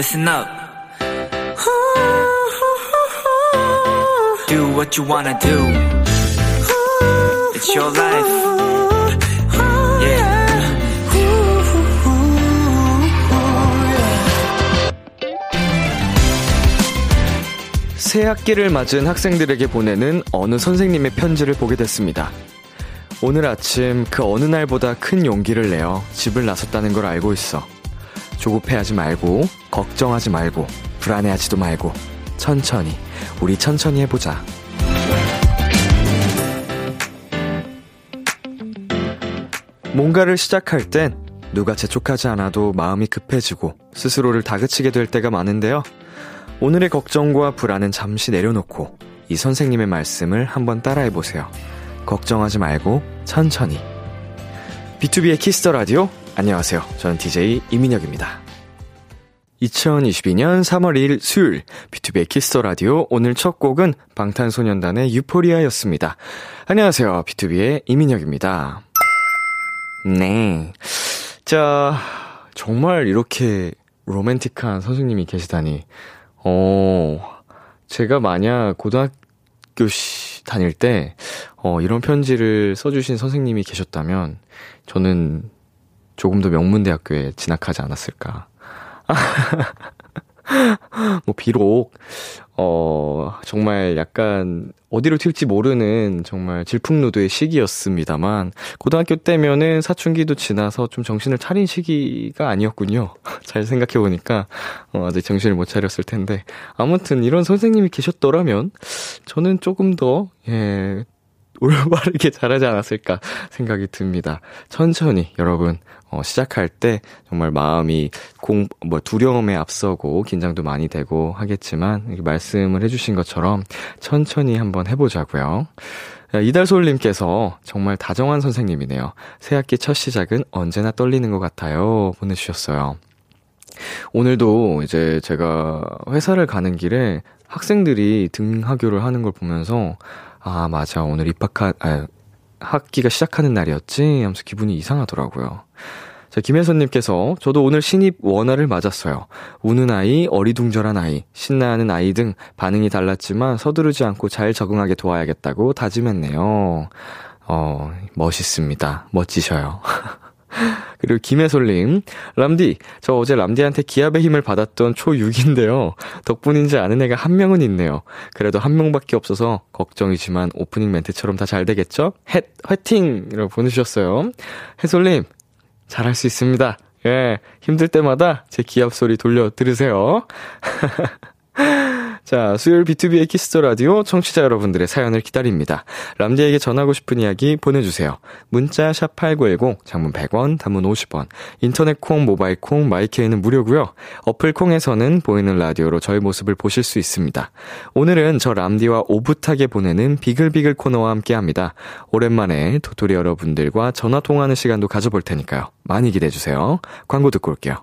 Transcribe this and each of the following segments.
listen up. Do what you wanna do. It's your life. Yeah. 새 학기를 맞은 학생들에게 보내는 어느 선생님의 편지를 보게 됐습니다. 오늘 아침 그 어느 날보다 큰 용기를 내어 집을 나섰다는 걸 알고 있어. 조급해하지 말고, 걱정하지 말고, 불안해하지도 말고, 천천히, 우리 천천히 해보자. 뭔가를 시작할 땐 누가 재촉하지 않아도 마음이 급해지고 스스로를 다그치게 될 때가 많은데요. 오늘의 걱정과 불안은 잠시 내려놓고 이 선생님의 말씀을 한번 따라해 보세요. 걱정하지 말고 천천히. 비투비의 Kiss the Radio. 안녕하세요. 저는 DJ 이민혁입니다. 2022년 3월 2일 수요일 비투비의 Kiss the Radio 오늘 첫 곡은 방탄소년단의 Euphoria였습니다. 안녕하세요. 비투비의 이민혁입니다. 네. 자, 정말 이렇게 로맨틱한 선생님이 계시다니. 어, 제가 만약 고등학교 시, 다닐 때, 어, 이런 편지를 써주신 선생님이 계셨다면, 저는 조금 더 명문대학교에 진학하지 않았을까. 뭐, 비록, 어, 정말 약간, 어디로 튈지 모르는 정말 질풍노도의 시기였습니다만, 고등학교 때면은 사춘기도 지나서 좀 정신을 차린 시기가 아니었군요. 잘 생각해보니까, 어, 아직 정신을 못 차렸을 텐데. 아무튼 이런 선생님이 계셨더라면, 저는 조금 더, 예, 올바르게 잘하지 않았을까 생각이 듭니다. 천천히 여러분 어, 시작할 때 정말 마음이 공, 뭐 두려움에 앞서고 긴장도 많이 되고 하겠지만 이렇게 말씀을 해주신 것처럼 천천히 한번 해보자고요. 이달솔님께서 정말 다정한 선생님이네요. 새학기 첫 시작은 언제나 떨리는 것 같아요. 보내주셨어요. 오늘도 이제 제가 회사를 가는 길에 학생들이 등하교를 하는 걸 보면서 아, 맞아. 오늘 입학한, 아, 학기가 시작하는 날이었지? 하면서 기분이 이상하더라고요. 자, 김혜선님께서 저도 오늘 신입 원화를 맞았어요. 우는 아이, 어리둥절한 아이, 신나하는 아이 등 반응이 달랐지만 서두르지 않고 잘 적응하게 도와야겠다고 다짐했네요. 어, 멋있습니다. 멋지셔요. 그리고 김혜솔님, 람디, 저 어제 람디한테 기합의 힘을 받았던 초6인데요. 덕분인지 아는 애가 한 명은 있네요. 그래도 한 명밖에 없어서 걱정이지만 오프닝 멘트처럼 다 잘 되겠죠? 햇, 화이팅! 이라고 보내주셨어요. 혜솔님, 잘할 수 있습니다. 예, 힘들 때마다 제 기합 소리 돌려 들으세요. 자, 수요일 비투비의 Kiss the Radio 청취자 여러분들의 사연을 기다립니다. 람디에게 전하고 싶은 이야기 보내주세요. 문자 샵 #8910 장문 100원, 단문 50원. 인터넷 콩, 모바일 콩, 마이케이는 무료고요. 어플 콩에서는 보이는 라디오로 저희 모습을 보실 수 있습니다. 오늘은 저 람디와 오붓하게 보내는 비글비글 코너와 함께합니다. 오랜만에 도토리 여러분들과 전화 통화하는 시간도 가져볼 테니까요. 많이 기대해 주세요. 광고 듣고 올게요.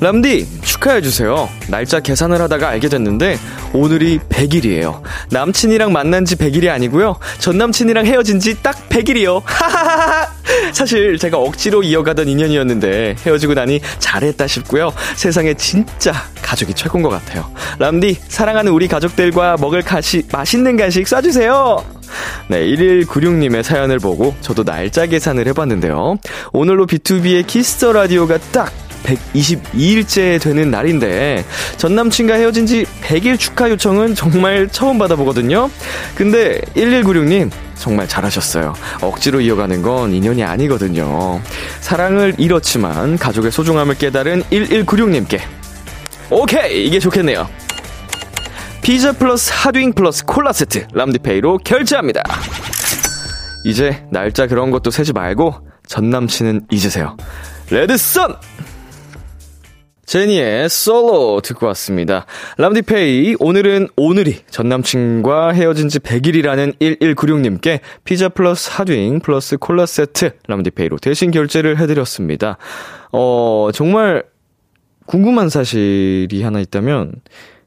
람디, 축하해 주세요. 날짜 계산을 하다가 알게 됐는데, 오늘이 100일이에요. 남친이랑 만난 지 100일이 아니고요. 전 남친이랑 헤어진 지 딱 100일이요. 하하하하! 사실 제가 억지로 이어가던 인연이었는데, 헤어지고 나니 잘했다 싶고요. 세상에 진짜 가족이 최고인 것 같아요. 람디, 사랑하는 우리 가족들과 먹을 가시, 맛있는 간식 쏴주세요! 네, 1196님의 사연을 보고 저도 날짜 계산을 해봤는데요. 오늘로 B2B의 키스터 라디오가 딱 122일째 되는 날인데, 전 남친과 헤어진 지 100일 축하 요청은 정말 처음 받아보거든요? 근데 1196님, 정말 잘하셨어요. 억지로 이어가는 건 인연이 아니거든요. 사랑을 잃었지만 가족의 소중함을 깨달은 1196님께. 오케이! 이게 좋겠네요. 피자 플러스 핫윙 플러스 콜라 세트 람디페이로 결제합니다. 이제 날짜 그런 것도 세지 말고 전 남친은 잊으세요. 레드썬! 제니의 솔로 듣고 왔습니다. 람디페이, 오늘은 오늘이 전 남친과 헤어진 지 100일이라는 1196님께 피자 플러스 핫윙 플러스 콜라 세트 람디페이로 대신 결제를 해드렸습니다. 어, 정말 궁금한 사실이 하나 있다면,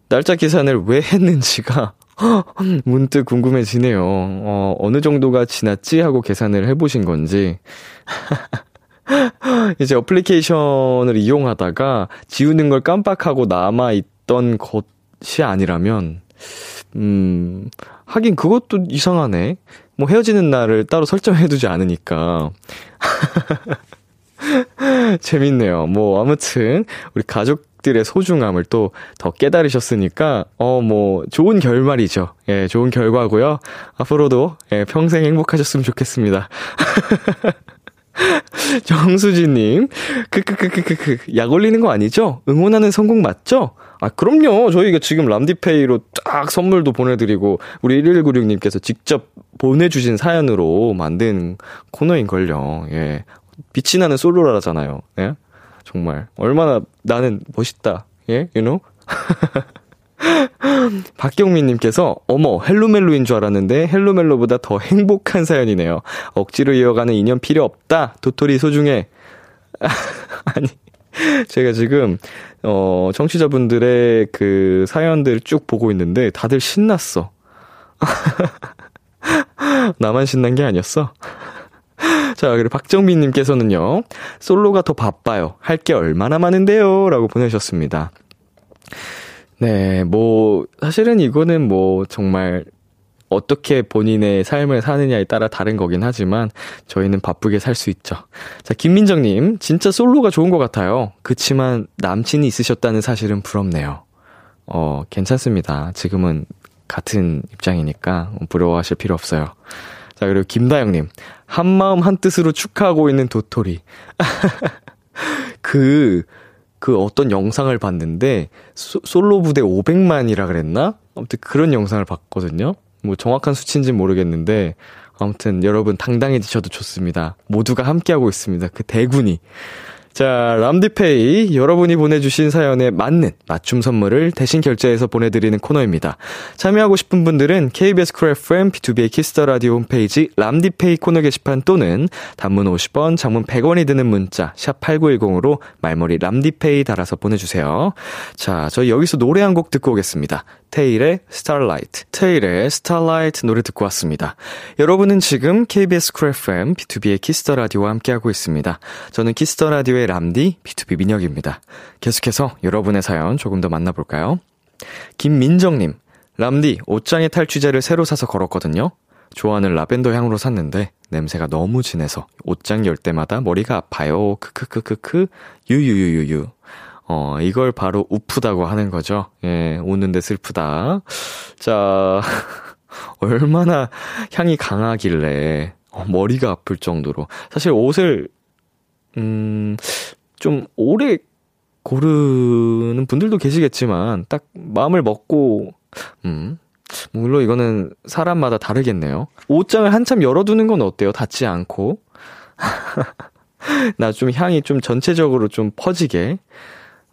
날짜 계산을 왜 했는지가 문득 궁금해지네요. 어, 어느 정도가 지났지 하고 계산을 해보신 건지. 이제 어플리케이션을 이용하다가 지우는 걸 깜빡하고 남아있던 것이 아니라면, 음, 하긴 그것도 이상하네. 뭐 헤어지는 날을 따로 설정해두지 않으니까. 재밌네요. 뭐, 아무튼, 우리 가족들의 소중함을 또 더 깨달으셨으니까, 어, 뭐, 좋은 결말이죠. 예, 좋은 결과고요 앞으로도, 예, 평생 행복하셨으면 좋겠습니다. 정수진님, 크크크크크크, 약 올리는 거 아니죠? 응원하는 성공 맞죠? 아, 그럼요. 저희가 지금 람디페이로 딱 선물도 보내드리고, 우리 1196님께서 직접 보내주신 사연으로 만든 코너인걸요. 예. 빛이 나는 솔로라잖아요. 예? 정말. 얼마나 나는 멋있다. 예? You know? 박경민님께서, 어머, 헬로멜로인 줄 알았는데, 헬로멜로보다 더 행복한 사연이네요. 억지로 이어가는 인연 필요 없다. 도토리 소중해. 아니, 제가 지금, 어, 청취자분들의 그 사연들 쭉 보고 있는데, 다들 신났어. 나만 신난 게 아니었어? 자, 그리고 박정민님께서는요, 솔로가 더 바빠요. 할 게 얼마나 많은데요? 라고 보내셨습니다. 네, 뭐, 사실은 이거는 뭐, 정말, 어떻게 본인의 삶을 사느냐에 따라 다른 거긴 하지만, 저희는 바쁘게 살 수 있죠. 자, 김민정님, 진짜 솔로가 좋은 것 같아요. 그치만, 남친이 있으셨다는 사실은 부럽네요. 어, 괜찮습니다. 지금은 같은 입장이니까, 부러워하실 필요 없어요. 자, 그리고 김다영님, 한마음 한뜻으로 축하하고 있는 도토리. 그, 그 어떤 영상을 봤는데, 소, 솔로 부대 500만이라 그랬나? 아무튼 그런 영상을 봤거든요. 뭐 정확한 수치인지는 모르겠는데, 아무튼 여러분 당당해지셔도 좋습니다. 모두가 함께하고 있습니다. 그 대군이. 자, 람디페이 여러분이 보내주신 사연에 맞는 맞춤 선물을 대신 결제해서 보내드리는 코너입니다. 참여하고 싶은 분들은 KBS Cool FM 비투비의 Kiss the Radio 홈페이지 람디페이 코너 게시판 또는 단문 50원, 장문 100원이 드는 문자 샵 #8910으로 말머리 람디페이 달아서 보내주세요. 자, 저희 여기서 노래 한 곡 듣고 오겠습니다. 태일의 Starlight. 태일의 Starlight 노래 듣고 왔습니다. 여러분은 지금 KBS 쿨 FM B2B의 키스터 라디오와 함께하고 있습니다. 저는 Kiss the Radio의 람디 비투비 민혁입니다. 계속해서 여러분의 사연 조금 더 만나볼까요? 김민정님, 람디 옷장에 탈취제를 새로 사서 걸었거든요. 좋아하는 라벤더 향으로 샀는데 냄새가 너무 진해서 옷장 열 때마다 머리가 아파요. 크크크크크 유유유유유. 어, 이걸 바로 우프다고 하는 거죠. 예, 웃는데 슬프다. 자, 얼마나 향이 강하길래, 어, 머리가 아플 정도로. 사실 옷을, 음, 좀 오래 고르는 분들도 계시겠지만, 딱 마음을 먹고, 음, 물론 이거는 사람마다 다르겠네요. 옷장을 한참 열어두는 건 어때요? 닫지 않고. 나 좀 향이 좀 전체적으로 좀 퍼지게.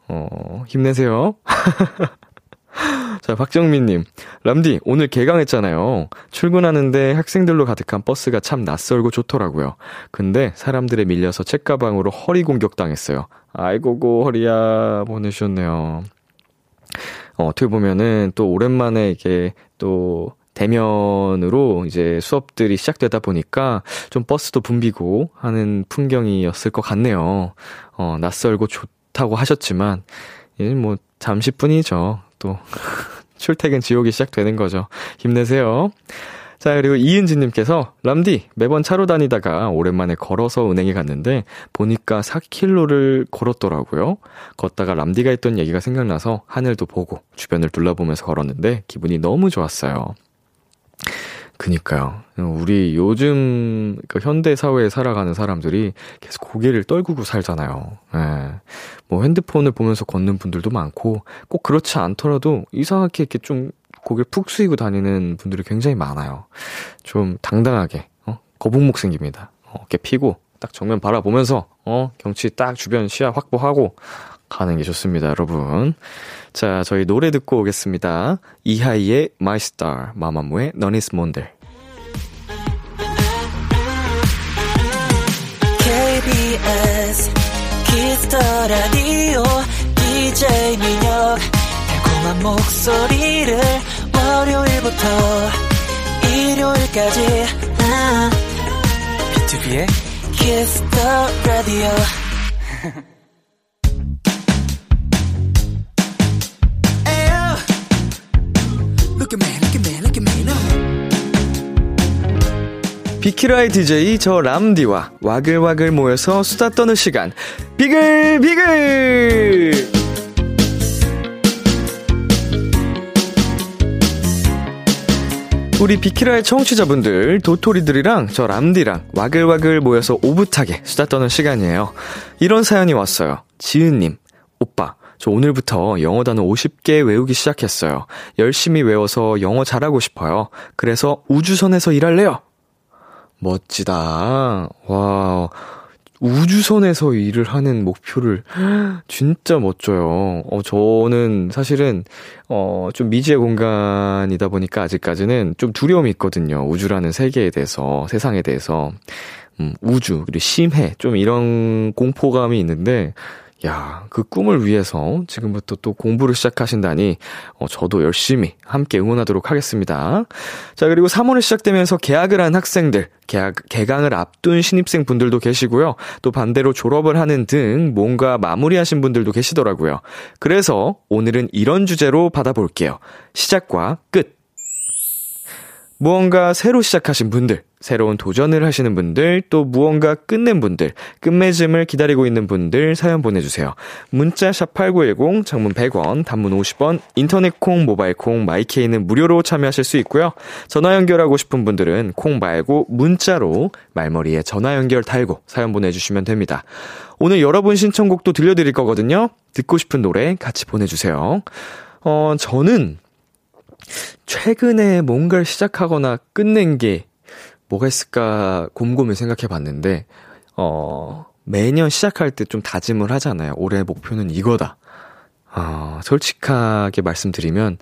어, 힘내세요. 자, 박정민님. 람디, 오늘 개강했잖아요. 출근하는데 학생들로 가득한 버스가 참 낯설고 좋더라고요. 근데 사람들에 밀려서 책가방으로 허리 공격당했어요. 아이고고, 허리야, 보내주셨네요. 어, 어떻게 보면은 또 오랜만에 이게 또 대면으로 이제 수업들이 시작되다 보니까 좀 버스도 붐비고 하는 풍경이었을 것 같네요. 어, 낯설고 좋 좋다고 하셨지만, 예, 뭐, 잠시뿐이죠. 또, 출퇴근 지옥이 시작되는 거죠. 힘내세요. 자, 그리고 이은지님께서, 람디, 매번 차로 다니다가 오랜만에 걸어서 은행에 갔는데, 보니까 4킬로를 걸었더라고요. 걷다가 람디가 했던 얘기가 생각나서 하늘도 보고, 주변을 둘러보면서 걸었는데, 기분이 너무 좋았어요. 그니까요. 우리 요즘 그 현대 사회에 살아가는 사람들이 계속 고개를 떨구고 살잖아요. 예. 뭐 핸드폰을 보면서 걷는 분들도 많고 꼭 그렇지 않더라도 이상하게 이렇게 좀 고개를 푹 숙이고 다니는 분들이 굉장히 많아요. 좀 당당하게 어? 거북목 생깁니다. 어, 이렇게 피고 딱 정면 바라보면서 어 경치 딱 주변 시야 확보하고 가는 게 좋습니다, 여러분. 자, 저희 노래 듣고 오겠습니다. 이하이의 My Star, 마마무의 넌 이스 몬델. KBS 키스터 라디오 DJ 민혁 달콤한 목소리를 월요일부터 일요일까지 아, 비투비의 키스터 라디오 비키라의 DJ 저 람디와 와글와글 모여서 수다 떠는 시간. 비글, 비글! 우리 비키라의 청취자분들, 도토리들이랑 저 람디랑 와글와글 모여서 오붓하게 수다 떠는 시간이에요. 이런 사연이 왔어요. 지은님, 오빠, 저 오늘부터 영어 단어 50개 외우기 시작했어요. 열심히 외워서 영어 잘하고 싶어요. 그래서 우주선에서 일할래요. 멋지다. 와, 우주선에서 일을 하는 목표를 진짜 멋져요. 어, 저는 사실은 어, 좀 미지의 공간이다 보니까 아직까지는 좀 두려움이 있거든요. 우주라는 세계에 대해서, 세상에 대해서. 음, 우주, 그리고 심해, 좀 이런 공포감이 있는데, 야, 그 꿈을 위해서 지금부터 또 공부를 시작하신다니, 어, 저도 열심히 함께 응원하도록 하겠습니다. 자, 그리고 3월에 시작되면서 개학을 한 학생들, 개학, 개강을 앞둔 신입생 분들도 계시고요. 또 반대로 졸업을 하는 등 뭔가 마무리하신 분들도 계시더라고요. 그래서 오늘은 이런 주제로 받아볼게요. 시작과 끝. 무언가 새로 시작하신 분들, 새로운 도전을 하시는 분들, 또 무언가 끝낸 분들, 끝맺음을 기다리고 있는 분들 사연 보내주세요. 문자 샵8910, 장문 100원, 단문 50원, 인터넷 콩, 모바일 콩, 마이케이는 무료로 참여하실 수 있고요. 전화 연결하고 싶은 분들은 콩 말고 문자로 말머리에 전화 연결 달고 사연 보내주시면 됩니다. 오늘 여러분 신청곡도 들려드릴 거거든요. 듣고 싶은 노래 같이 보내주세요. 어, 저는 최근에 뭔가를 시작하거나 끝낸 게 뭐가 있을까 곰곰이 생각해 봤는데, 어, 매년 시작할 때 좀 다짐을 하잖아요. 올해 목표는 이거다. 어, 솔직하게 말씀드리면,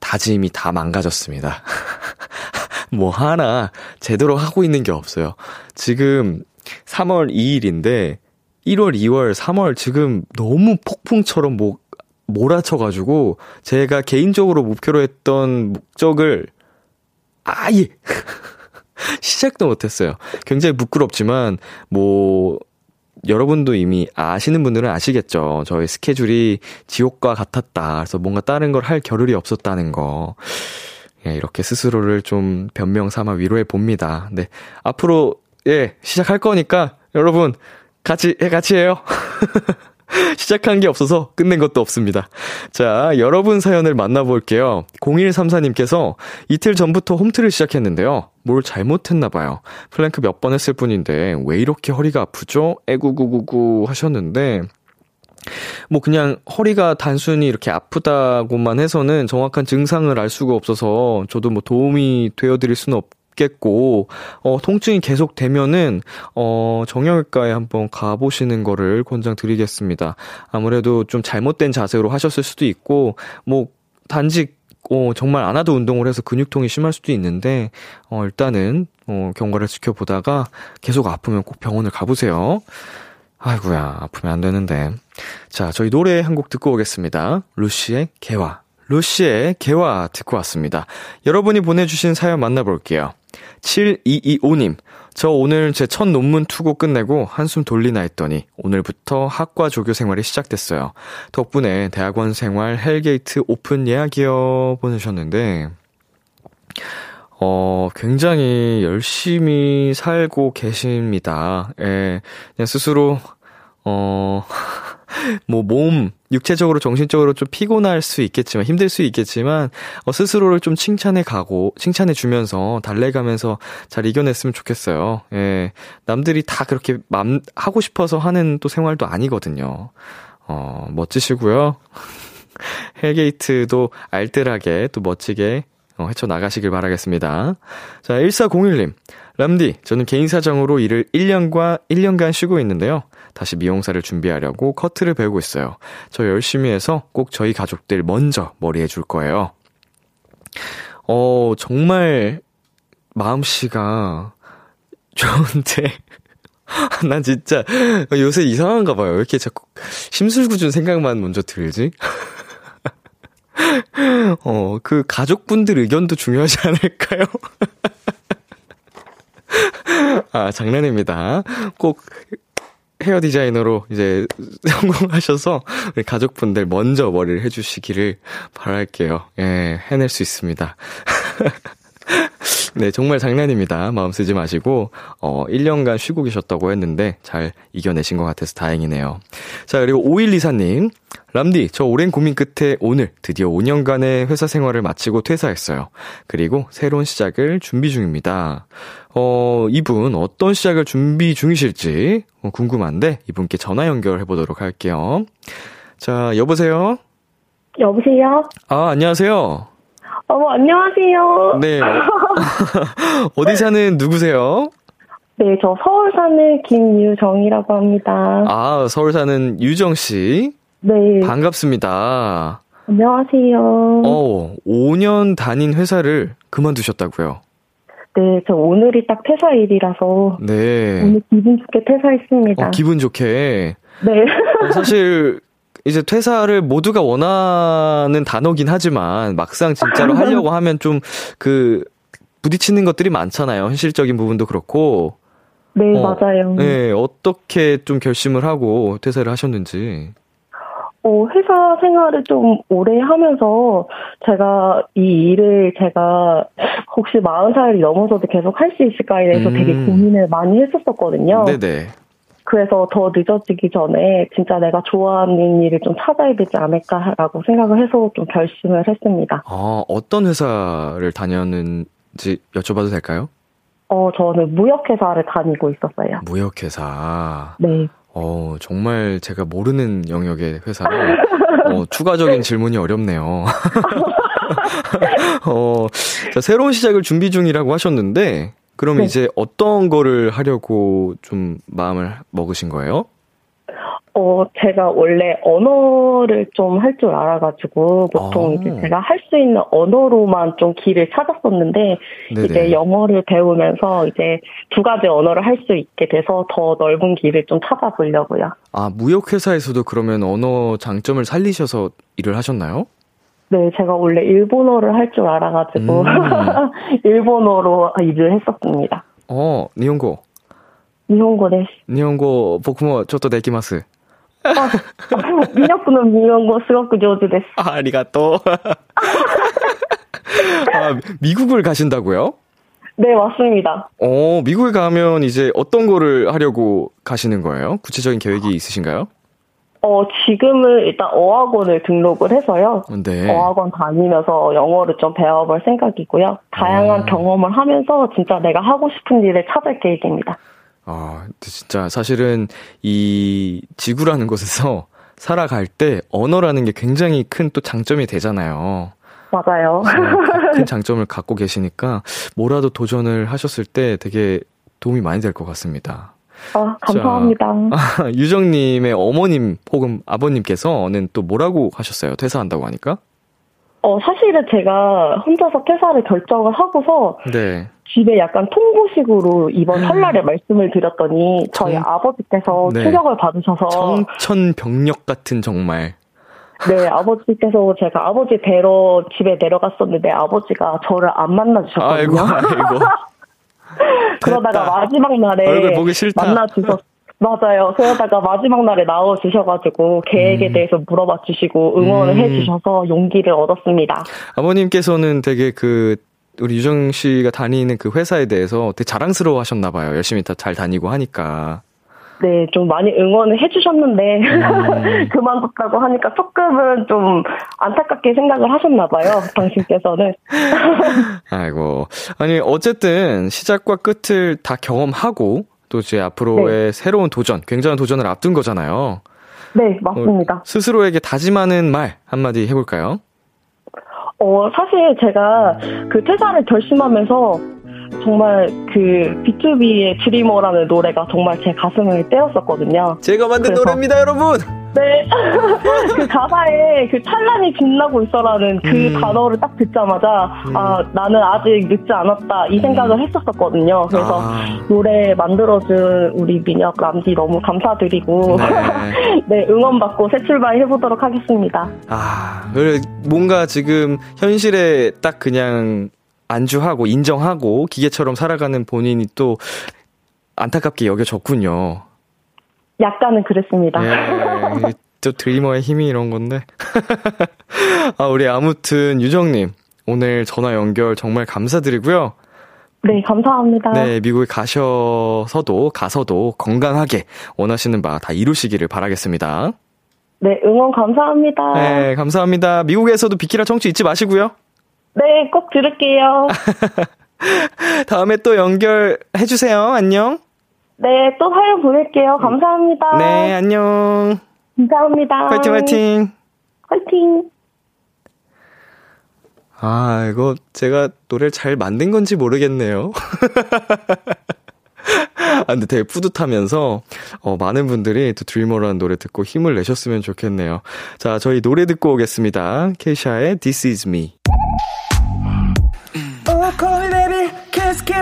다짐이 다 망가졌습니다. 뭐 하나 제대로 하고 있는 게 없어요. 지금 3월 2일인데, 1월, 2월, 3월 지금 너무 폭풍처럼 뭐 몰아쳐가지고 제가 개인적으로 목표로 했던 목적을 아예 시작도 못했어요. 굉장히 부끄럽지만 뭐 여러분도 이미 아시는 분들은 아시겠죠. 저의 스케줄이 지옥과 같았다. 그래서 뭔가 다른 걸 할 겨를이 없었다는 거. 예, 이렇게 스스로를 좀 변명 삼아 위로해 봅니다. 네. 앞으로, 예, 시작할 거니까 여러분, 같이, 예, 같이 해요. 시작한 게 없어서 끝낸 것도 없습니다. 자, 여러분 사연을 만나볼게요. 0134님께서 이틀 전부터 홈트를 시작했는데요. 뭘 잘못했나봐요. 플랭크 몇 번 했을 뿐인데 왜 이렇게 허리가 아프죠? 에구구구구 하셨는데, 뭐 그냥 허리가 단순히 이렇게 아프다고만 해서는 정확한 증상을 알 수가 없어서 저도 뭐 도움이 되어 드릴 수는 없 없겠고, 어, 통증이 계속 되면은, 어, 정형외과에 한번 가 보시는 거를 권장드리겠습니다. 아무래도 좀 잘못된 자세로 하셨을 수도 있고, 뭐, 단지, 어, 정말 안 하도 운동을 해서 근육통이 심할 수도 있는데, 어, 일단은, 어, 경과를 지켜보다가 계속 아프면 꼭 병원을 가보세요. 아이구야, 아프면 안 되는데. 자, 저희 노래 한 곡 듣고 오겠습니다. 루시의 개화. 루시의 개화 듣고 왔습니다. 여러분이 보내주신 사연 만나볼게요. 7225님, 저 오늘 제 첫 논문 투고 끝내고 한숨 돌리나 했더니 오늘부터 학과 조교 생활이 시작됐어요. 덕분에 대학원 생활 hell gate 오픈 예약이요 보내셨는데, 어, 굉장히 열심히 살고 계십니다. 예, 그냥 스스로, 어, 뭐, 몸, 육체적으로, 정신적으로 좀 피곤할 수 있겠지만, 힘들 수 있겠지만, 어, 스스로를 좀 칭찬해 가고, 칭찬해 주면서, 달래가면서 잘 이겨냈으면 좋겠어요. 예. 남들이 다 그렇게 맘, 하고 싶어서 하는 또 생활도 아니거든요. 어, 멋지시고요. 헬게이트도 알뜰하게 또 멋지게 어, 헤쳐나가시길 바라겠습니다. 자, 1401님. 람디, 저는 개인 사정으로 일을 1년과 1년간 쉬고 있는데요. 다시 미용사를 준비하려고 커트를 배우고 있어요. 저 열심히 해서 꼭 저희 가족들 먼저 머리 해줄 거예요. 어, 정말 마음씨가 좋은데. 난 진짜 요새 이상한가 봐요. 왜 이렇게 자꾸 심술궂은 생각만 먼저 들지? 어, 그 가족분들 의견도 중요하지 않을까요? 아, 장난입니다. 꼭 헤어 디자이너로 이제 성공하셔서 우리 가족분들 먼저 머리를 해주시기를 바랄게요. 예, 해낼 수 있습니다. 네, 정말 장난입니다. 마음 쓰지 마시고, 어, 1년간 쉬고 계셨다고 했는데, 잘 이겨내신 것 같아서 다행이네요. 자, 그리고 5124님. 람디, 저 오랜 고민 끝에 오늘 드디어 5년간의 회사 생활을 마치고 퇴사했어요. 그리고 새로운 시작을 준비 중입니다. 어, 이분 어떤 시작을 준비 중이실지 어, 궁금한데, 이분께 전화 연결해 보도록 할게요. 자, 여보세요? 여보세요? 아, 안녕하세요. 어머, 안녕하세요. 네. 어디 사는 누구세요? 네, 저 서울 사는 김유정이라고 합니다. 아, 서울 사는 유정 씨. 네. 반갑습니다. 안녕하세요. 어, 5년 다닌 회사를 그만두셨다고요? 네, 저 오늘이 딱 퇴사일이라서 네. 오늘 기분 좋게 퇴사했습니다. 어, 기분 좋게. 네. 어, 사실 이제 퇴사를 모두가 원하는 단어긴 하지만 막상 진짜로 하려고 하면 좀 그 부딪히는 것들이 많잖아요. 현실적인 부분도 그렇고. 네, 어, 맞아요. 네, 어떻게 좀 결심을 하고 퇴사를 하셨는지. 어, 회사 생활을 좀 오래 하면서 제가 이 일을 제가 혹시 40살이 넘어서도 계속 할 수 있을까에 대해서 음. 되게 고민을 많이 했었었거든요. 네네. 그래서 더 늦어지기 전에 진짜 내가 좋아하는 일을 좀 찾아야 되지 않을까라고 생각을 해서 좀 결심을 했습니다. 아, 어떤 회사를 다녔는지 여쭤봐도 될까요? 어, 저는 무역회사를 다니고 있었어요. 무역회사. 네. 어, 정말 제가 모르는 영역의 회사로, 어, 추가적인 질문이 어렵네요. 어, 자, 새로운 시작을 준비 중이라고 하셨는데, 그럼 네. 이제 어떤 거를 하려고 좀 마음을 먹으신 거예요? 어, 제가 원래 언어를 좀 할 줄 알아가지고, 보통 아. 이제 제가 할 수 있는 언어로만 좀 길을 찾았었는데, 이제 영어를 배우면서 이제 두 가지 언어를 할 수 있게 돼서 더 넓은 길을 좀 찾아보려고요. 아, 무역회사에서도 그러면 언어 장점을 살리셔서 일을 하셨나요? 네, 제가 원래 일본어를 할 줄 알아가지고, 음. 일본어로 일을 했었습니다. 어, 니혼고. 일본어です。 니혼고, 보쿠모, 저도 되기마스. あ、ミノクの日本語すごく上手です。 아, 아리가또. 아, 미국을 가신다고요? 네, 맞습니다. 어, 미국에 가면 이제 어떤 거를 하려고 가시는 거예요? 구체적인 계획이 있으신가요? 어, 지금은 일단 어학원을 등록을 해서요. 네. 어학원 다니면서 영어를 좀 배워볼 생각이고요. 다양한 어. 경험을 하면서 진짜 내가 하고 싶은 일을 찾을 계획입니다. 아, 진짜 사실은 이 지구라는 곳에서 살아갈 때 언어라는 게 굉장히 큰 또 장점이 되잖아요. 맞아요. 어, 큰 장점을 갖고 계시니까 뭐라도 도전을 하셨을 때 되게 도움이 많이 될 것 같습니다. 아, 감사합니다. 아, 유정님의 어머님 혹은 아버님께서는 또 뭐라고 하셨어요? 퇴사한다고 하니까? 어, 사실은 제가 혼자서 퇴사를 결정을 하고서 네. 집에 약간 통보식으로 이번 설날에 말씀을 드렸더니 저희 청- 아버지께서 네. 충격을 받으셔서 청천벽력 같은 정말. 네, 아버지께서 제가 아버지 뵈러 집에 내려갔었는데 아버지가 저를 안 만나주셨거든요. 아이고, 아이고. 그러다가. 마지막 날에 얼굴 보기 싫다. 만나주셨 맞아요. 그러다가 마지막 날에 나와주셔가지고 계획에 음. 대해서 물어봐 주시고 응원을 음. 해주셔서 용기를 얻었습니다. 아버님께서는 되게 그 우리 유정 씨가 다니는 그 회사에 대해서 되게 자랑스러워 하셨나 봐요. 열심히 다 잘 다니고 하니까. 네, 좀 많이 응원을 해주셨는데, 음. 그만뒀다고 하니까 조금은 좀 안타깝게 생각을 하셨나 봐요, 당신께서는. 아이고. 아니, 어쨌든 시작과 끝을 다 경험하고, 또 이제 앞으로의 네. 새로운 도전, 굉장한 도전을 앞둔 거잖아요. 네, 맞습니다. 어, 스스로에게 다짐하는 말 한마디 해볼까요? 어, 사실 제가 그 퇴사를 결심하면서 정말 그 B2B의 드리머라는 노래가 정말 제 가슴을 때렸었거든요. 제가 만든 노래입니다, 여러분! 네. 그 가사에 그 찬란히 빛나고 있어라는 그 음. 단어를 딱 듣자마자 음. 아 나는 아직 늦지 않았다 이 생각을 음. 했었었거든요. 그래서 아. 노래 만들어준 우리 민혁 람디 너무 감사드리고 네, 네 응원 받고 새 출발 해보도록 하겠습니다. 아 뭔가 지금 현실에 딱 그냥 안주하고 인정하고 기계처럼 살아가는 본인이 또 안타깝게 여겨졌군요. 약간은 그랬습니다. 예, 또 드리머의 힘이 이런 건데. 아, 우리 아무튼 유정님 오늘 전화 연결 정말 감사드리고요. 네, 감사합니다. 네, 미국에 가셔서도 가서도 건강하게 원하시는 바 다 이루시기를 바라겠습니다. 네, 응원 감사합니다. 네, 감사합니다. 미국에서도 비키라 청취 잊지 마시고요. 네, 꼭 들을게요. 다음에 또 연결해 주세요. 안녕. 네, 또 사연 보낼게요. 감사합니다. 네, 안녕. 감사합니다. 화이팅, 화이팅. 화이팅. 아, 이거 제가 노래를 잘 만든 건지 모르겠네요. 아, 근데 되게 뿌듯하면서, 어, 많은 분들이 또 Dreamer라는 노래 듣고 힘을 내셨으면 좋겠네요. 자, 저희 노래 듣고 오겠습니다. Kesha의 This Is Me.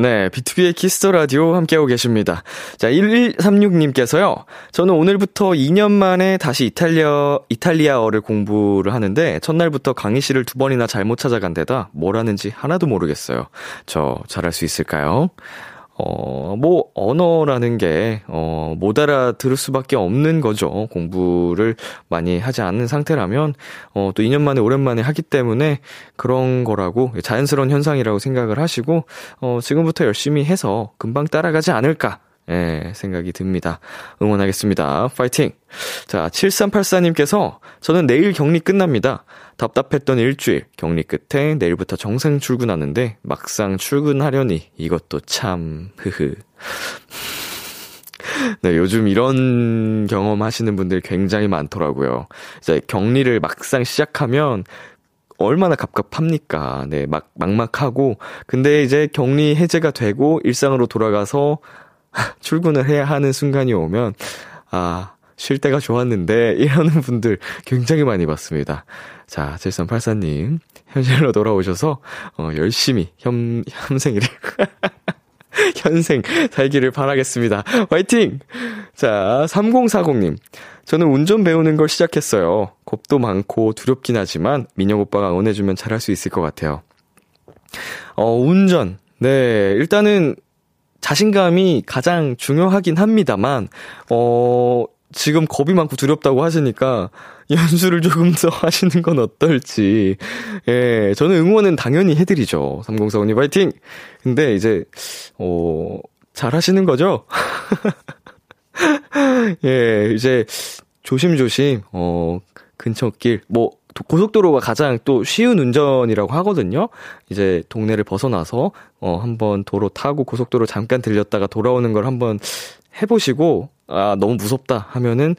네, 비투비의 Kiss the Radio 함께하고 계십니다. 자, 1136님께서요. 저는 오늘부터 2년 만에 다시 이탈리아, 이탈리아어를 공부를 하는데, 첫날부터 강의실을 두 번이나 잘못 찾아간 데다 뭘 하는지 하나도 모르겠어요. 저 잘할 수 있을까요? 어, 뭐, 언어라는 게, 어, 못 알아들을 수밖에 없는 거죠. 공부를 많이 하지 않는 상태라면, 어, 또 2년 만에 오랜만에 하기 때문에 그런 거라고 자연스러운 현상이라고 생각을 하시고, 어, 지금부터 열심히 해서 금방 따라가지 않을까. 예, 생각이 듭니다. 응원하겠습니다. 파이팅! 자, 7384님께서 저는 내일 격리 끝납니다. 답답했던 일주일, 격리 끝에 내일부터 정상 출근하는데 막상 출근하려니 이것도 참, 흐흐. 네, 요즘 이런 경험 하시는 분들 굉장히 많더라고요. 이제 격리를 막상 시작하면 얼마나 갑갑합니까? 네, 막, 막막하고. 근데 이제 격리 해제가 되고 일상으로 돌아가서 출근을 해야 하는 순간이 오면, 아, 쉴 때가 좋았는데, 이러는 분들 굉장히 많이 봤습니다. 자, 7384님, 현실로 돌아오셔서, 어, 열심히 현, 현생이를, 현생 살기를 바라겠습니다. 화이팅! 자, 3040님. 저는 운전 배우는 걸 시작했어요. 겁도 많고 두렵긴 하지만, 민영 오빠가 응원해주면 잘할 수 있을 것 같아요. 어, 운전. 네, 일단은, 자신감이 가장 중요하긴 합니다만, 어, 지금 겁이 많고 두렵다고 하시니까 연수를 조금 더 하시는 건 어떨지. 예, 저는 응원은 당연히 해드리죠. 3045님 화이팅! 근데 이제, 어, 잘 하시는 거죠? 예, 이제 조심조심, 어, 근처 길, 뭐, 고속도로가 가장 또 쉬운 운전이라고 하거든요. 이제 동네를 벗어나서 어 한번 도로 타고 고속도로 잠깐 들렸다가 돌아오는 걸 한번 해보시고 아, 너무 무섭다 하면은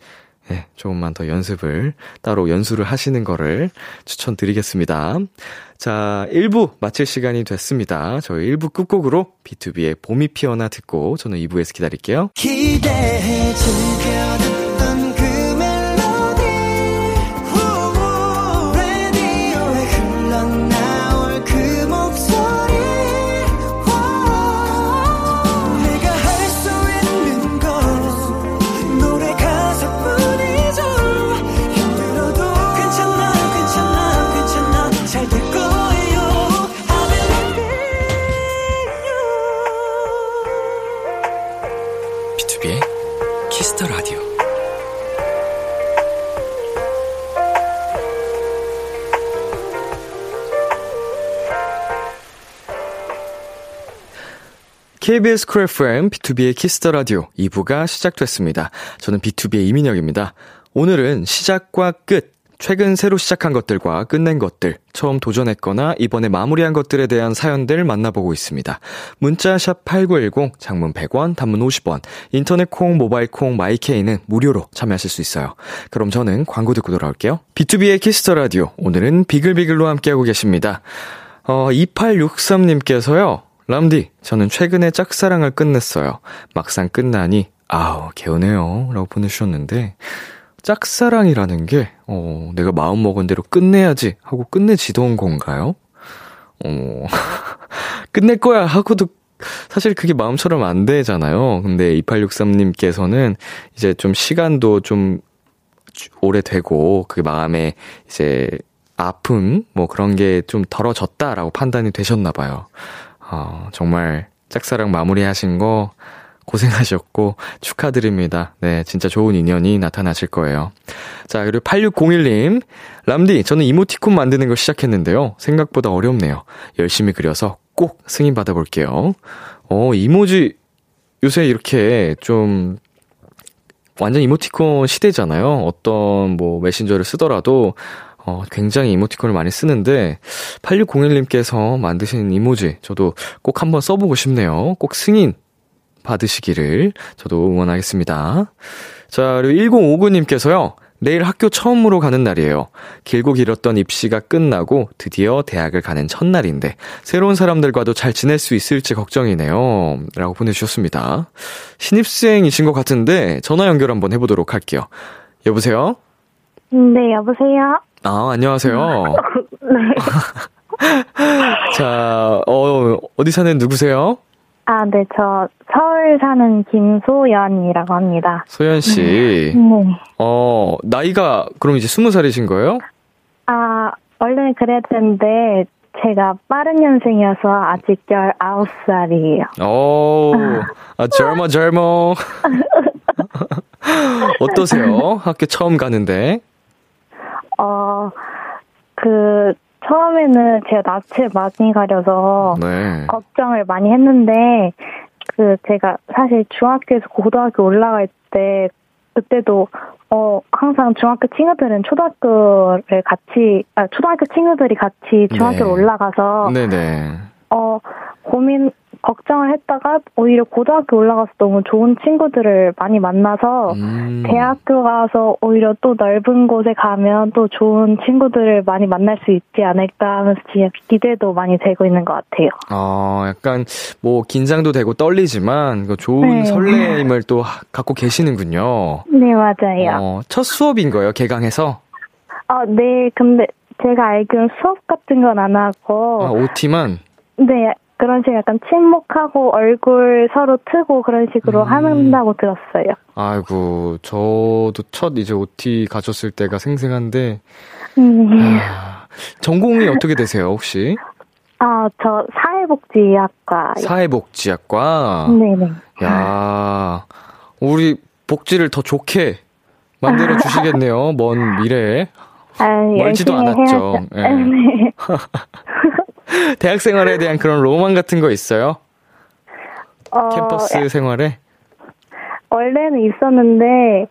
네, 조금만 더 연습을 따로 연수를 하시는 거를 추천드리겠습니다. 자, 1부 마칠 시간이 됐습니다. 저희 1부 끝곡으로 B2B의 봄이 피어나 듣고 저는 2부에서 기다릴게요. 기대해 키스 KBS 쿨 FM, 비투비의 키스 더 라디오 2부가 시작됐습니다. 저는 비투비의 이민혁입니다. 오늘은 시작과 끝, 최근 새로 시작한 것들과 끝낸 것들, 처음 도전했거나 이번에 마무리한 것들에 대한 사연들 만나보고 있습니다. 문자 샵 8910, 장문 100원, 단문 50원, 인터넷 콩, 모바일 콩, 마이케이는 무료로 참여하실 수 있어요. 그럼 저는 광고 듣고 돌아올게요. 비투비의 키스 더 라디오, 오늘은 비글비글로 함께하고 계십니다. 어, 2863님께서요, 람디, 저는 최근에 짝사랑을 끝냈어요. 막상 끝나니, 아우, 개운해요. 라고 보내주셨는데, 짝사랑이라는 게, 어, 내가 마음먹은 대로 끝내야지 하고 끝내지던 건가요? 어, 끝낼 거야 하고도 사실 그게 마음처럼 안 되잖아요. 근데 2863님께서는 이제 좀 시간도 좀 오래되고 그 마음에 이제 아픔 뭐 그런 게 좀 덜어졌다라고 판단이 되셨나 봐요. 어, 정말 짝사랑 마무리하신 거 고생하셨고 축하드립니다. 네, 진짜 좋은 인연이 나타나실 거예요. 자, 그리고 8601님. 람디, 저는 이모티콘 만드는 걸 시작했는데요. 생각보다 어렵네요. 열심히 그려서 꼭 승인 받아볼게요. 어, 이모지 요새 이렇게 좀 완전 이모티콘 시대잖아요. 어떤 뭐 메신저를 쓰더라도 어, 굉장히 이모티콘을 많이 쓰는데 8601님께서 만드신 이모지 저도 꼭 한번 써보고 싶네요. 꼭 승인 받으시기를 저도 응원하겠습니다. 자, 그리고 1059님께서요. 내일 학교 처음으로 가는 날이에요. 길고 길었던 입시가 끝나고 드디어 대학을 가는 첫날인데 새로운 사람들과도 잘 지낼 수 있을지 걱정이네요. 라고 보내주셨습니다. 신입생이신 것 같은데 전화 연결 한번 해보도록 할게요. 여보세요? 네, 여보세요? 아, 안녕하세요. 네. 자, 어, 어디 사는 누구세요? 아, 네, 저 서울 사는 김소연이라고 합니다. 소연 씨. 네. 어, 나이가 그럼 이제 스무 살이신 거예요? 아, 원래 그래야 되는데 제가 빠른 년생이어서 아직 19살이에요. 오, 아, 젊어, 젊어. 어떠세요? 학교 처음 가는데? 어, 그, 처음에는 제가 낯을 많이 가려서 네. 걱정을 많이 했는데, 그, 제가 사실 중학교에서 고등학교 올라갈 때, 그때도, 어, 항상 중학교 친구들은 초등학교를 같이, 아, 초등학교 친구들이 같이 중학교를 네. 올라가서, 네네. 어, 고민, 걱정을 했다가 오히려 고등학교 올라가서 너무 좋은 친구들을 많이 만나서 음. 대학교 가서 오히려 또 넓은 곳에 가면 또 좋은 친구들을 많이 만날 수 있지 않을까 하면서 지금 기대도 많이 되고 있는 것 같아요. 어, 약간, 뭐, 긴장도 되고 떨리지만, 그 좋은 네. 설레임을 또 하- 갖고 계시는군요. 네, 맞아요. 어, 첫 수업인 거예요, 개강해서? 어, 네, 근데 제가 알기로는 수업 같은 건 안 하고, 아, OT만? 네, 그런 식으로 약간 침묵하고 얼굴 서로 트고 그런 식으로 음. 한다고 들었어요. 아이고, 저도 첫 이제 OT 가셨을 때가 생생한데, 음. 아, 전공이 어떻게 되세요, 혹시? 아, 저 사회복지학과. 사회복지학과? 네네. 야 우리 복지를 더 좋게 만들어 주시겠네요, 먼 미래에. 아, 멀지도 않았죠. 예. 네. 대학 생활에 대한 그런 로망 같은 거 있어요? 어, 캠퍼스 생활에? 원래는 있었는데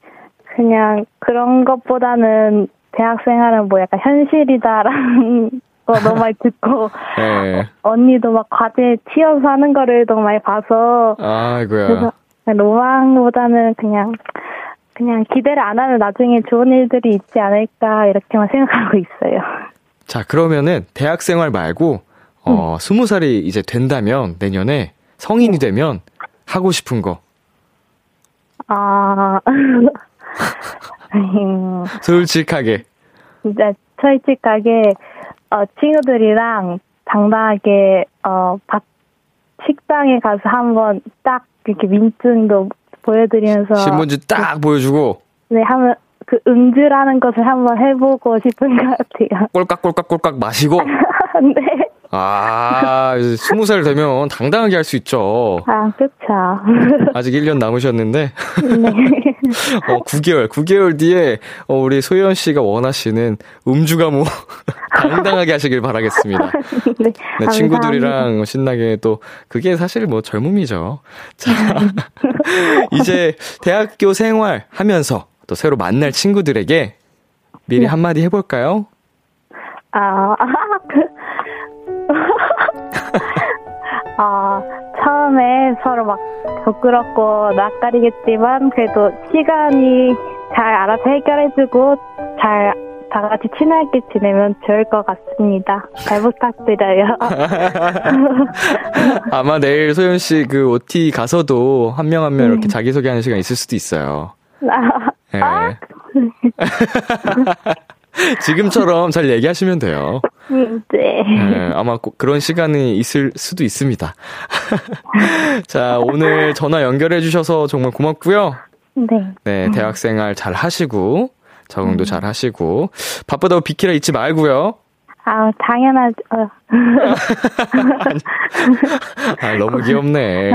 그냥 그런 것보다는 대학 생활은 뭐 약간 현실이다라는 거 너무 많이 듣고 예. 언니도 막 과제 튀어서 하는 거를 너무 많이 봐서 아이고야. 그래서 로망보다는 그냥 그냥 기대를 안 하면 나중에 좋은 일들이 있지 않을까 이렇게만 생각하고 있어요. 자, 그러면은 대학 생활 말고, 어, 스무 살이 이제 된다면, 내년에 성인이 되면 하고 싶은 거. 아, 음, 솔직하게. 진짜 솔직하게 어, 친구들이랑 당당하게 어, 밥 식당에 가서 한번 딱 이렇게 민증도 보여드리면서 신문지 딱 보여주고, 네 하면 그 음주라는 것을 한번 해보고 싶은 것 같아요. 꼴깍꼴깍꼴깍 마시고, 네. 아, 스무 살 되면 당당하게 할 수 있죠. 아, 그쵸. 아직 1년 남으셨는데. 네. 어, 9개월, 9개월 뒤에, 어, 우리 소연 씨가 원하시는 음주가무 당당하게 하시길 바라겠습니다. 네. 네 친구들이랑 신나게 또, 그게 사실 뭐 젊음이죠. 자, 이제 대학교 생활 하면서 또 새로 만날 친구들에게 미리 네. 한마디 해볼까요? 아, 아, 처음에 서로 막 부끄럽고 낯가리겠지만 그래도 시간이 잘 알아서 해결해주고 잘 다 같이 친하게 지내면 좋을 것 같습니다. 잘 부탁드려요. 아마 내일 소연 씨 그 OT 가서도 한 명 한명 이렇게 음. 자기소개하는 시간 있을 수도 있어요. 아, 네. 아? 지금처럼 잘 얘기하시면 돼요. 음, 네. 네. 아마 그런 시간이 있을 수도 있습니다. 자, 오늘 전화 연결해 주셔서 정말 고맙고요. 네. 네, 대학생활 잘 하시고, 적응도 음. 잘 하시고, 바쁘다고 비키라 잊지 말고요. 아, 당연하죠. 아, 너무 귀엽네.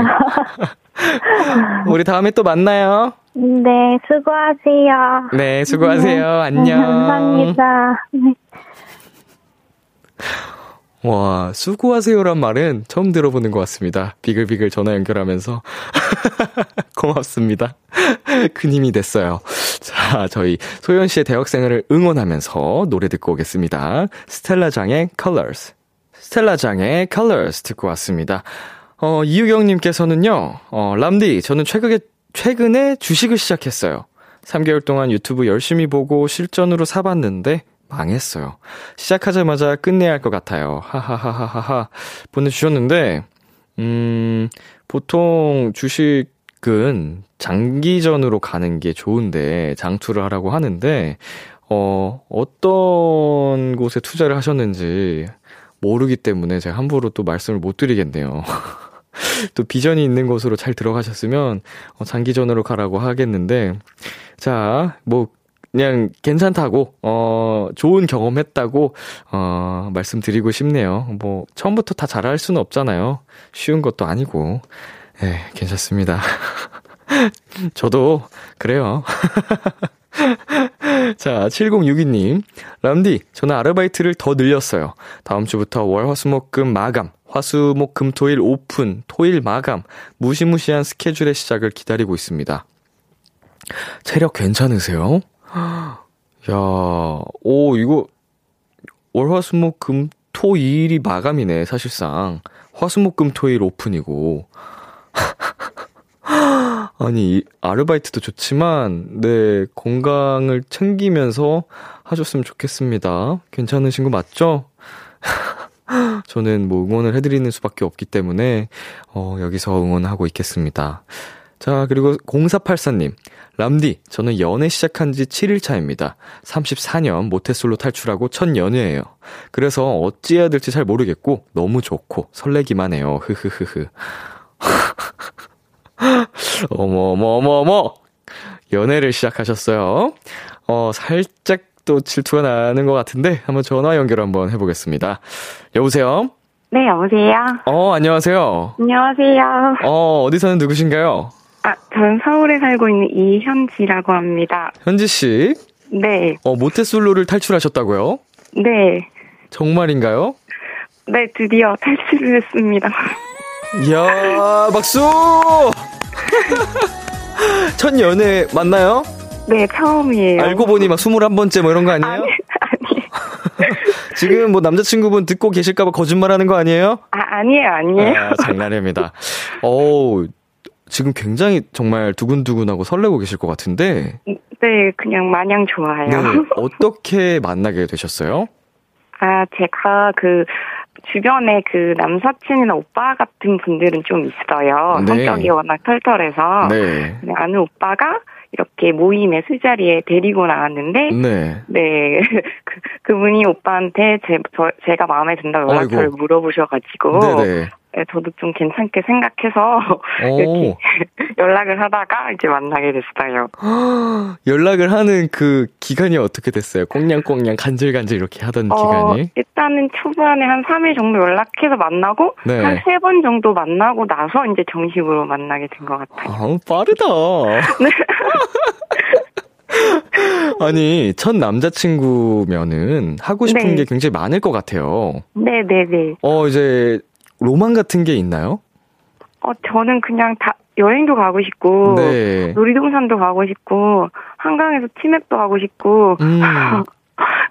우리 다음에 또 만나요. 네, 수고하세요. 네, 수고하세요. 네, 안녕. 감사합니다. 네. 와, 수고하세요란 말은 처음 들어보는 것 같습니다. 비글비글 전화 연결하면서. 고맙습니다. 큰 힘이 됐어요. 자, 저희 소연 씨의 대학생활을 응원하면서 노래 듣고 오겠습니다. 스텔라장의 Colors. 스텔라장의 Colors 듣고 왔습니다. 어, 이유경님께서는요, 어, 람디, 저는 최근에, 최근에 주식을 시작했어요. 3개월 동안 유튜브 열심히 보고 실전으로 사봤는데 망했어요. 시작하자마자 끝내야 할 것 같아요. 하하하하하 보내주셨는데, 음, 보통 주식은 장기전으로 가는 게 좋은데, 장투를 하라고 하는데, 어, 어떤 곳에 투자를 하셨는지 모르기 때문에 제가 함부로 또 말씀을 못 드리겠네요. 또 비전이 있는 곳으로 잘 들어가셨으면 어, 장기전으로 가라고 하겠는데 자, 뭐 그냥 괜찮다고 어 좋은 경험했다고 어 말씀드리고 싶네요. 뭐 처음부터 다 잘할 수는 없잖아요. 쉬운 것도 아니고. 예, 괜찮습니다. 저도 그래요. 자, 7062님. 람디, 저는 아르바이트를 더 늘렸어요. 다음 주부터 월, 화, 수, 목, 금 마감. 화, 수, 목, 금, 토일 오픈. 토일 마감. 무시무시한 스케줄의 시작을 기다리고 있습니다. 체력 괜찮으세요? 야, 오, 이거, 월, 화, 수, 목, 금, 토, 일이 마감이네, 사실상. 화, 수, 목, 금, 토일 오픈이고. 아니, 아르바이트도 좋지만, 네, 건강을 챙기면서 하셨으면 좋겠습니다. 괜찮으신 거 맞죠? 저는 뭐 응원을 해드리는 수밖에 없기 때문에, 어, 여기서 응원하고 있겠습니다. 자, 그리고 0484님. 람디, 저는 연애 시작한 지 7일 차입니다. 34년 모태솔로 탈출하고 첫 연애예요. 그래서 어찌해야 될지 잘 모르겠고, 너무 좋고, 설레기만 해요. 흐흐흐흐. 어머, 어머, 어머, 어머! 연애를 시작하셨어요. 어, 살짝 또 질투가 나는 것 같은데, 한번 전화 연결 한번 해보겠습니다. 여보세요? 네, 여보세요? 어, 안녕하세요. 안녕하세요. 어, 어디 사는 누구신가요? 아, 저는 서울에 살고 있는 이현지라고 합니다. 현지 씨? 네. 어, 모태솔로를 탈출하셨다고요? 네. 정말인가요? 네, 드디어 탈출을 했습니다. 이야, 박수! 첫 연애 맞나요? 네, 처음이에요. 알고 보니 막 21번째 뭐 이런 거 아니에요? 아니, 아니. 지금 뭐 남자친구분 듣고 계실까봐 거짓말 하는 거 아니에요? 아, 아니에요, 아니에요. 아, 장난입니다. 오, 지금 굉장히 정말 두근두근하고 설레고 계실 것 같은데. 네, 그냥 마냥 좋아요. 네, 어떻게 만나게 되셨어요? 아, 제가 그 주변에 그 남사친이나 오빠 같은 분들은 좀 있어요. 네. 성격이 워낙 털털해서. 네. 아는 오빠가 이렇게 모임의 술자리에 데리고 나왔는데, 네. 네. 그, 그분이 오빠한테 제, 저, 제가 마음에 든다고 연락처를 물어보셔가지고, 네네. 네, 저도 좀 괜찮게 생각해서, 이렇게 연락을 하다가 이제 만나게 됐어요. 연락을 하는 그 기간이 어떻게 됐어요? 꽁냥꽁냥 간질간질 이렇게 하던 어, 기간이? 일단은 초반에 한 3일 정도 연락해서 만나고 네. 한세 번 정도 만나고 나서 이제 정식으로 만나게 된 것 같아요. 아, 빠르다. 네. 아니, 첫 남자친구면은 하고 싶은 네. 게 굉장히 많을 것 같아요. 네네네. 네, 네. 어, 이제, 로망 같은 게 있나요? 어, 저는 그냥 다, 여행도 가고 싶고, 네. 놀이동산도 가고 싶고, 한강에서 치맥도 하고 싶고, 음.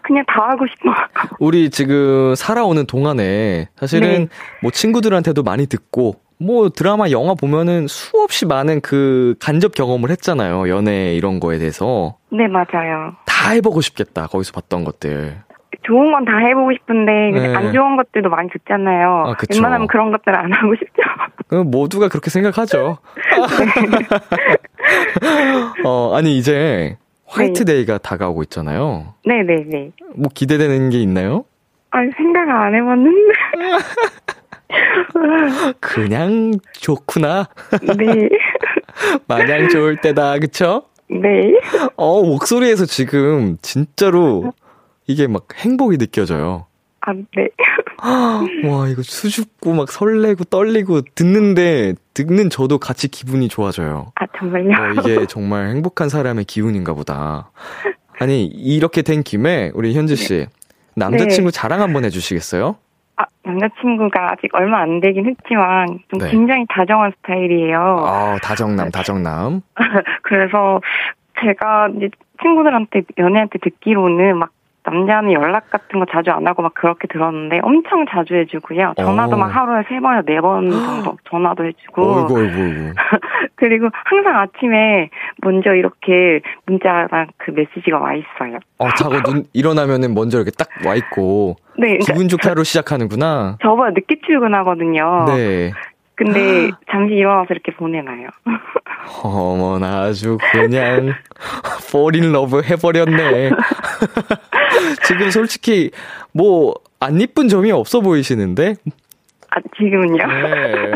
그냥 다 하고 싶어. 우리 지금 살아오는 동안에 사실은 네. 뭐 친구들한테도 많이 듣고 뭐 드라마, 영화 보면은 수없이 많은 그 간접 경험을 했잖아요. 연애 이런 거에 대해서. 네, 맞아요. 다 해보고 싶겠다. 거기서 봤던 것들. 좋은 건 다 해보고 싶은데 네. 안 좋은 것들도 많이 듣잖아요. 아. 웬만하면 그런 것들 안 하고 싶죠. 그 모두가 그렇게 생각하죠. 어, 아니 이제 화이트데이가 네. 다가오고 있잖아요. 네네네. 네, 네. 뭐 기대되는 게 있나요? 아니 생각 안 해봤는데. 그냥 좋구나. 네. 마냥 좋을 때다, 그쵸? 네. 어, 목소리에서 지금 진짜로 이게 막 행복이 느껴져요. 아, 네. 와, 이거 수줍고 막 설레고 떨리고 듣는데, 듣는 저도 같이 기분이 좋아져요. 아, 정말요? 어, 이게 정말 행복한 사람의 기운인가 보다. 아니, 이렇게 된 김에, 우리 현지 씨, 네. 남자친구 네. 자랑 한번 해 주시겠어요? 아, 남자친구가 아직 얼마 안 되긴 했지만 좀 네. 굉장히 다정한 스타일이에요. 아, 다정남, 다정남. 그래서 제가 이제 친구들한테 연애한테 듣기로는 막 남자는 연락 같은 거 자주 안 하고 막 그렇게 들었는데 엄청 자주 해주고요. 전화도 어. 막 하루에 세 번이나 네 번 정도 전화도 해주고. 어이구, 어이구, 어이구. 그리고 항상 아침에 먼저 이렇게 문자랑 그 메시지가 와 있어요. 어, 자고 눈 일어나면은 먼저 이렇게 딱 와 있고. 네. 그러니까 기분 좋게 하루 시작하는구나. 저보다 늦게 출근하거든요. 네. 근데 잠시 일어나서 이렇게 보내놔요. 어머나 아주 그냥 fall in love 해버렸네. 지금 솔직히 뭐 안 이쁜 점이 없어 보이시는데? 아 지금은요? 네.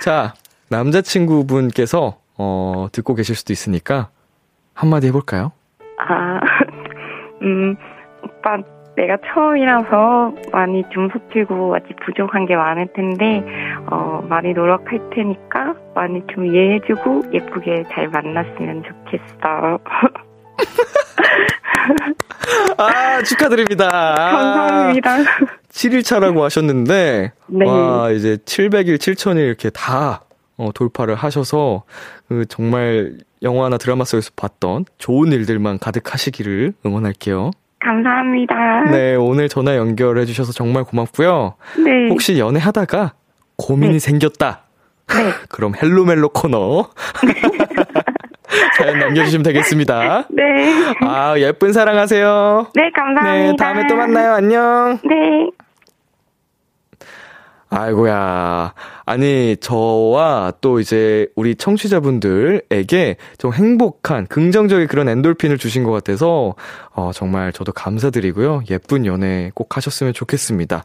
자 남자친구분께서 어 듣고 계실 수도 있으니까 한마디 해볼까요? 아, 음 오빠 내가 처음이라서 많이 좀 서툴고 아직 부족한 게 많을 텐데 어, 많이 노력할 테니까 많이 좀 이해해주고 예쁘게 잘 만났으면 좋겠어. 아, 축하드립니다. 감사합니다. 7일차라고 하셨는데, 네. 와, 이제 700일, 7000일 이렇게 다 어, 돌파를 하셔서, 그 정말 영화나 드라마 속에서 봤던 좋은 일들만 가득하시기를 응원할게요. 감사합니다. 네, 오늘 전화 연결해 주셔서 정말 고맙고요. 네. 혹시 연애하다가 고민이 네. 생겼다. 네. 그럼 헬로멜로 코너. 사연 남겨주시면 되겠습니다. 네. 아, 예쁜 사랑하세요. 네, 감사합니다. 네, 다음에 또 만나요. 안녕. 네. 아이고야. 아니, 저와 또 이제 우리 청취자분들에게 좀 행복한, 긍정적인 그런 엔돌핀을 주신 것 같아서, 어, 정말 저도 감사드리고요. 예쁜 연애 꼭 하셨으면 좋겠습니다.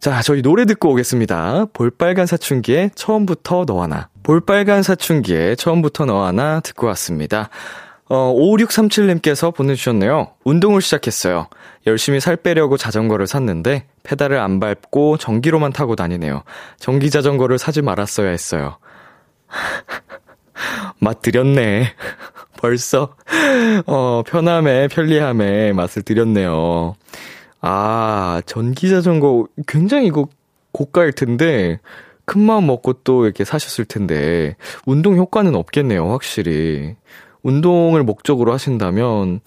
자, 저희 노래 듣고 오겠습니다. 볼빨간 사춘기의 처음부터 너와 나. 볼빨간 사춘기의 처음부터 너와 나 듣고 왔습니다. 어, 5637님께서 보내주셨네요. 운동을 시작했어요. 열심히 살 빼려고 자전거를 샀는데 페달을 안 밟고 전기로만 타고 다니네요. 전기 자전거를 사지 말았어야 했어요. 맛 들였네. 벌써, 어, 편함에, 편리함에 맛을 들였네요. 아, 전기 자전거 굉장히 이거 고가일 텐데, 큰 마음 먹고 또 이렇게 사셨을 텐데, 운동 효과는 없겠네요, 확실히. 운동을 목적으로 하신다면,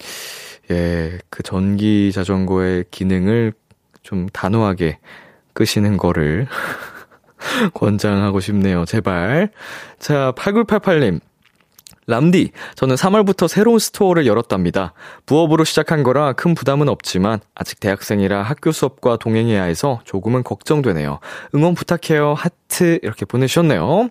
예, 그 전기 자전거의 기능을 좀 단호하게 끄시는 거를 권장하고 싶네요. 제발. 자, 8988님. 람디, 저는 3월부터 새로운 스토어를 열었답니다. 부업으로 시작한 거라 큰 부담은 없지만 아직 대학생이라 학교 수업과 동행해야 해서 조금은 걱정되네요. 응원 부탁해요. 하트 이렇게 보내주셨네요.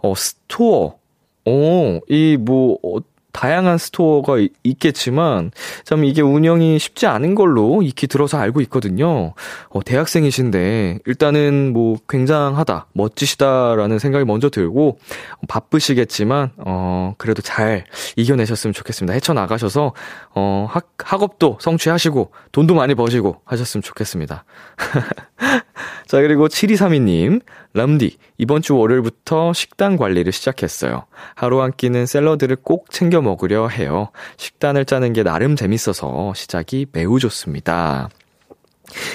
어, 스토어. 오, 이 뭐, 어, 다양한 스토어가 있겠지만, 참 이게 운영이 쉽지 않은 걸로 익히 들어서 알고 있거든요. 어, 대학생이신데, 일단은 뭐 굉장하다, 멋지시다라는 생각이 먼저 들고, 바쁘시겠지만, 어, 그래도 잘 이겨내셨으면 좋겠습니다. 헤쳐 나가셔서, 어, 학, 학업도 성취하시고, 돈도 많이 버시고 하셨으면 좋겠습니다. 자, 그리고 7232님, 람디, 이번 주 월요일부터 식단 관리를 시작했어요. 하루 한 끼는 샐러드를 꼭 챙겨 먹으려 해요. 식단을 짜는 게 나름 재밌어서 시작이 매우 좋습니다.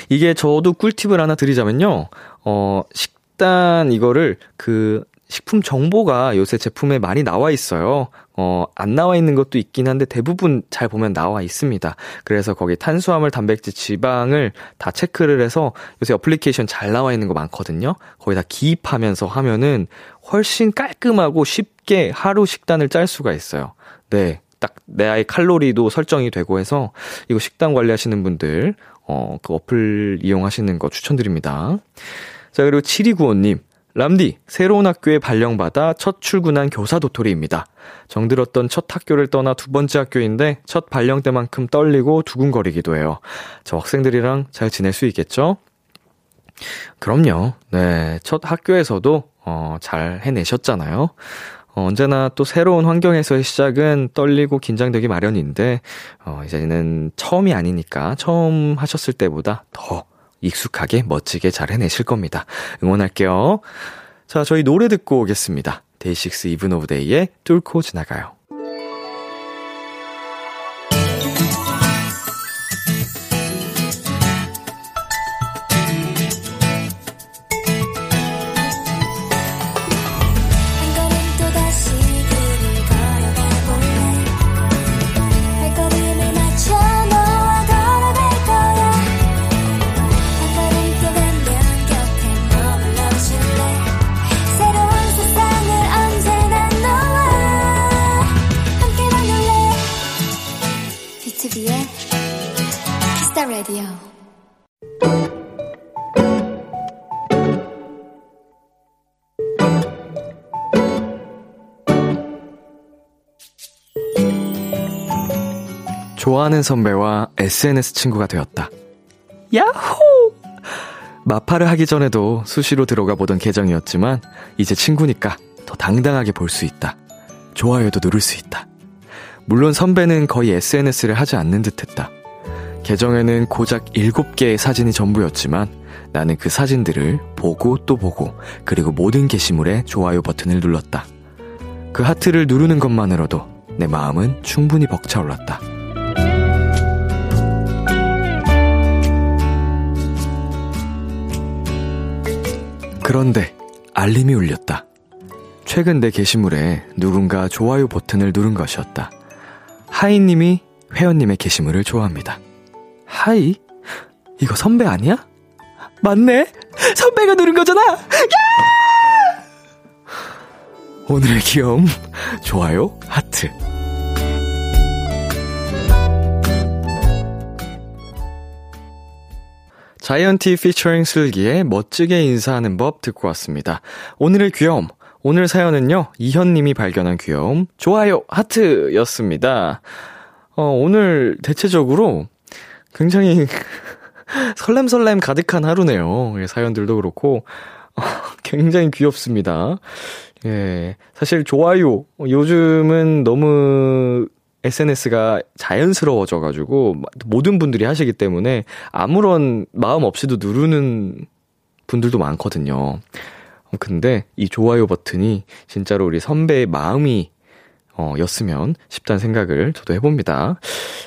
이게 저도 꿀팁을 하나 드리자면요. 어, 식단 이거를 그 식품 정보가 요새 제품에 많이 나와 있어요. 어, 안 나와 있는 것도 있긴 한데 대부분 잘 보면 나와 있습니다. 그래서 거기 탄수화물, 단백질, 지방을 다 체크를 해서 요새 어플리케이션 잘 나와 있는 거 많거든요. 거기 다 기입하면서 하면은 훨씬 깔끔하고 쉽게 하루 식단을 짤 수가 있어요. 네. 딱 내 아이 칼로리도 설정이 되고 해서 이거 식단 관리하시는 분들, 어, 그 어플 이용하시는 거 추천드립니다. 자, 그리고 7295님. 람디, 새로운 학교에 발령받아 첫 출근한 교사 도토리입니다. 정들었던 첫 학교를 떠나 두 번째 학교인데 첫 발령 때만큼 떨리고 두근거리기도 해요. 저 학생들이랑 잘 지낼 수 있겠죠? 그럼요. 네. 첫 학교에서도, 어, 잘 해내셨잖아요. 어, 언제나 또 새로운 환경에서의 시작은 떨리고 긴장되기 마련인데, 어, 이제는 처음이 아니니까 처음 하셨을 때보다 더 익숙하게 멋지게 잘 해내실 겁니다. 응원할게요. 자, 저희 노래 듣고 오겠습니다. 데이식스 이븐 오브 데이의 뚫고 지나가요. 좋아하는 선배와 SNS 친구가 되었다. 야호! 마파를 하기 전에도 수시로 들어가 보던 계정이었지만 이제 친구니까 더 당당하게 볼 수 있다. 좋아요도 누를 수 있다. 물론 선배는 거의 SNS를 하지 않는 듯 했다. 계정에는 고작 7개의 사진이 전부였지만 나는 그 사진들을 보고 또 보고 그리고 모든 게시물에 좋아요 버튼을 눌렀다. 그 하트를 누르는 것만으로도 내 마음은 충분히 벅차올랐다. 그런데 알림이 울렸다. 최근 내 게시물에 누군가 좋아요 버튼을 누른 것이었다. 하이님이 회원님의 게시물을 좋아합니다. 하이? 이거 선배 아니야? 맞네? 선배가 누른 거잖아! 야! 오늘의 귀여움, 좋아요, 하트. 자이언티 피처링 슬기의 멋지게 인사하는 법 듣고 왔습니다. 오늘의 귀여움. 오늘 사연은요, 이현님이 발견한 귀여움, 좋아요, 하트 였습니다. 어, 오늘 대체적으로 굉장히 설렘설렘 가득한 하루네요. 예, 사연들도 그렇고, 어, 굉장히 귀엽습니다. 예, 사실 좋아요, 요즘은 너무 SNS가 자연스러워져가지고 모든 분들이 하시기 때문에 아무런 마음 없이도 누르는 분들도 많거든요. 근데 이 좋아요 버튼이 진짜로 우리 선배의 마음이 어, 였으면 싶다는 생각을 저도 해봅니다.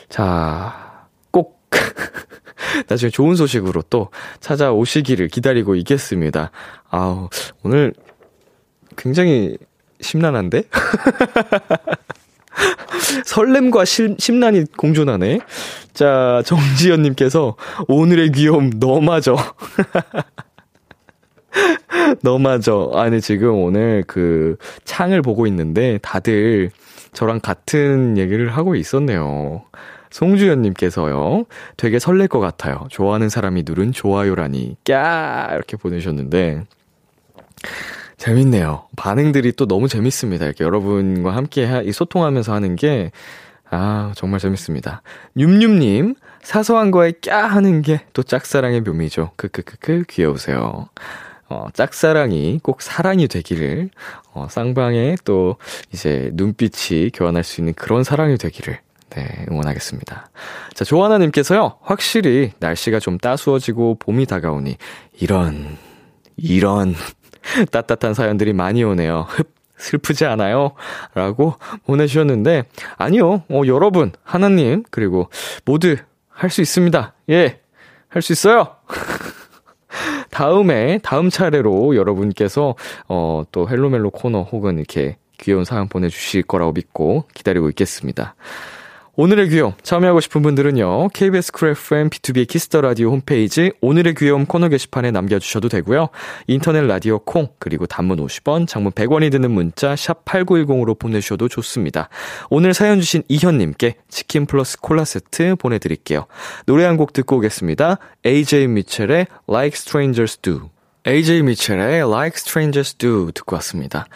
자, 꼭 나중에 좋은 소식으로 또 찾아오시기를 기다리고 있겠습니다. 아우, 오늘 굉장히 심란한데? 설렘과 심, 심란이 공존하네. 자, 정지현님께서 오늘의 귀여움 너마저. 너마저. 아니, 지금 오늘 그 창을 보고 있는데 다들 저랑 같은 얘기를 하고 있었네요. 송주현님께서요, 되게 설렐 것 같아요. 좋아하는 사람이 누른 좋아요라니, 꺄! 이렇게 보내셨는데, 재밌네요. 반응들이 또 너무 재밌습니다. 이렇게 여러분과 함께 하, 소통하면서 하는 게, 아, 정말 재밌습니다. 윰윰님, 사소한 거에 꺄 하는 게 또 짝사랑의 묘미죠. 크크크크, 귀여우세요. 어, 짝사랑이 꼭 사랑이 되기를, 어, 쌍방의 또 이제 눈빛이 교환할 수 있는 그런 사랑이 되기를 네, 응원하겠습니다. 자, 조하나님께서요, 확실히 날씨가 좀 따스워지고 봄이 다가오니, 이런, 이런, 따뜻한 사연들이 많이 오네요. 흡, 슬프지 않아요? 라고 보내주셨는데, 아니요, 어, 여러분, 하나님, 그리고 모두 할 수 있습니다. 예, 할 수 있어요! 다음에, 다음 차례로 여러분께서, 어, 또 헬로멜로 코너 혹은 이렇게 귀여운 사연 보내주실 거라고 믿고 기다리고 있겠습니다. 오늘의 귀여움 참여하고 싶은 분들은요. KBS 쿨 FM 비투비 키스 더 라디오 홈페이지 오늘의 귀여움 코너 게시판에 남겨 주셔도 되고요. 인터넷 라디오 콩 그리고 단문 50원, 장문 100원이 드는 문자 샵 #8910으로 보내 주셔도 좋습니다. 오늘 사연 주신 이현 님께 치킨 플러스 콜라 세트 보내 드릴게요. 노래 한 곡 듣고 오겠습니다. AJ 미첼의 Like Strangers Do. AJ 미첼의 Like Strangers Do 듣고 왔습니다.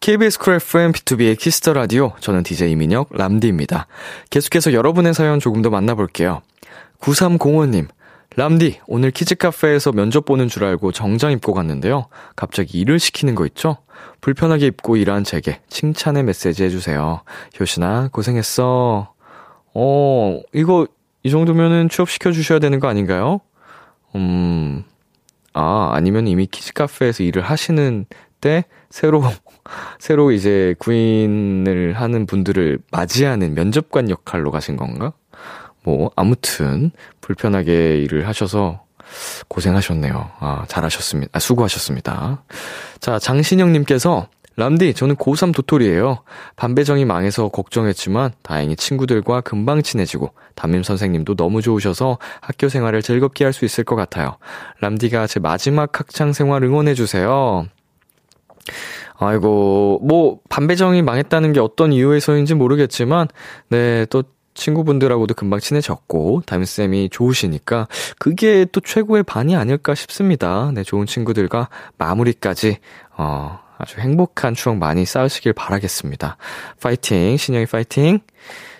KBS 쿨 FM 비투비의 키스 더 라디오 저는 DJ 민혁 람디입니다. 계속해서 여러분의 사연 조금 더 만나볼게요. 9305님 람디 오늘 키즈 카페에서 면접 보는 줄 알고 정장 입고 갔는데요. 갑자기 일을 시키는 거 있죠? 불편하게 입고 일한 제게 칭찬의 메시지 해주세요. 효신아 고생했어. 어 이거 이 정도면은 취업시켜 주셔야 되는 거 아닌가요? 음 아, 아니면 이미 키즈 카페에서 일을 하시는 때 새로 새로 이제 구인을 하는 분들을 맞이하는 면접관 역할로 가신 건가? 뭐 아무튼 불편하게 일을 하셔서 고생하셨네요. 아, 잘하셨습니다. 아, 수고하셨습니다. 자, 장신영 님께서 람디, 저는 고3 도토리예요. 반배정이 망해서 걱정했지만 다행히 친구들과 금방 친해지고 담임 선생님도 너무 좋으셔서 학교 생활을 즐겁게 할 수 있을 것 같아요. 람디가 제 마지막 학창 생활 응원해 주세요. 아이고, 뭐 반배정이 망했다는 게 어떤 이유에서인지 모르겠지만 네, 또 친구분들하고도 금방 친해졌고, 담임쌤이 좋으시니까, 그게 또 최고의 반이 아닐까 싶습니다. 네, 좋은 친구들과 마무리까지, 어, 아주 행복한 추억 많이 쌓으시길 바라겠습니다. 파이팅, 신영이 파이팅.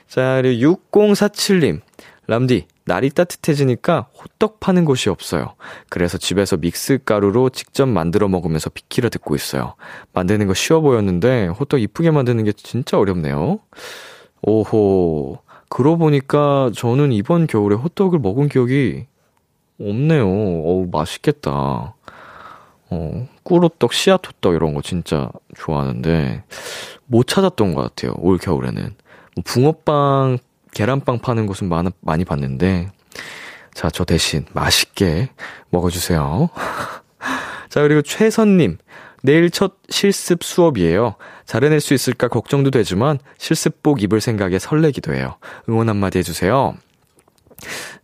자, 그리고 6047님. 람디, 날이 따뜻해지니까 호떡 파는 곳이 없어요. 그래서 집에서 믹스 가루로 직접 만들어 먹으면서 비키라 듣고 있어요. 만드는 거 쉬워 보였는데 호떡 이쁘게 만드는 게 진짜 어렵네요. 오호. 그러고 보니까 저는 이번 겨울에 호떡을 먹은 기억이 없네요. 어우, 맛있겠다. 어, 꿀호떡, 씨앗호떡 이런 거 진짜 좋아하는데 못 찾았던 것 같아요. 올 겨울에는. 뭐 붕어빵, 계란빵 파는 곳은 많, 많이 봤는데 자, 저 대신 맛있게 먹어주세요. 자, 그리고 최선님. 내일 첫 실습 수업이에요. 잘해낼 수 있을까 걱정도 되지만 실습복 입을 생각에 설레기도 해요. 응원 한마디 해주세요.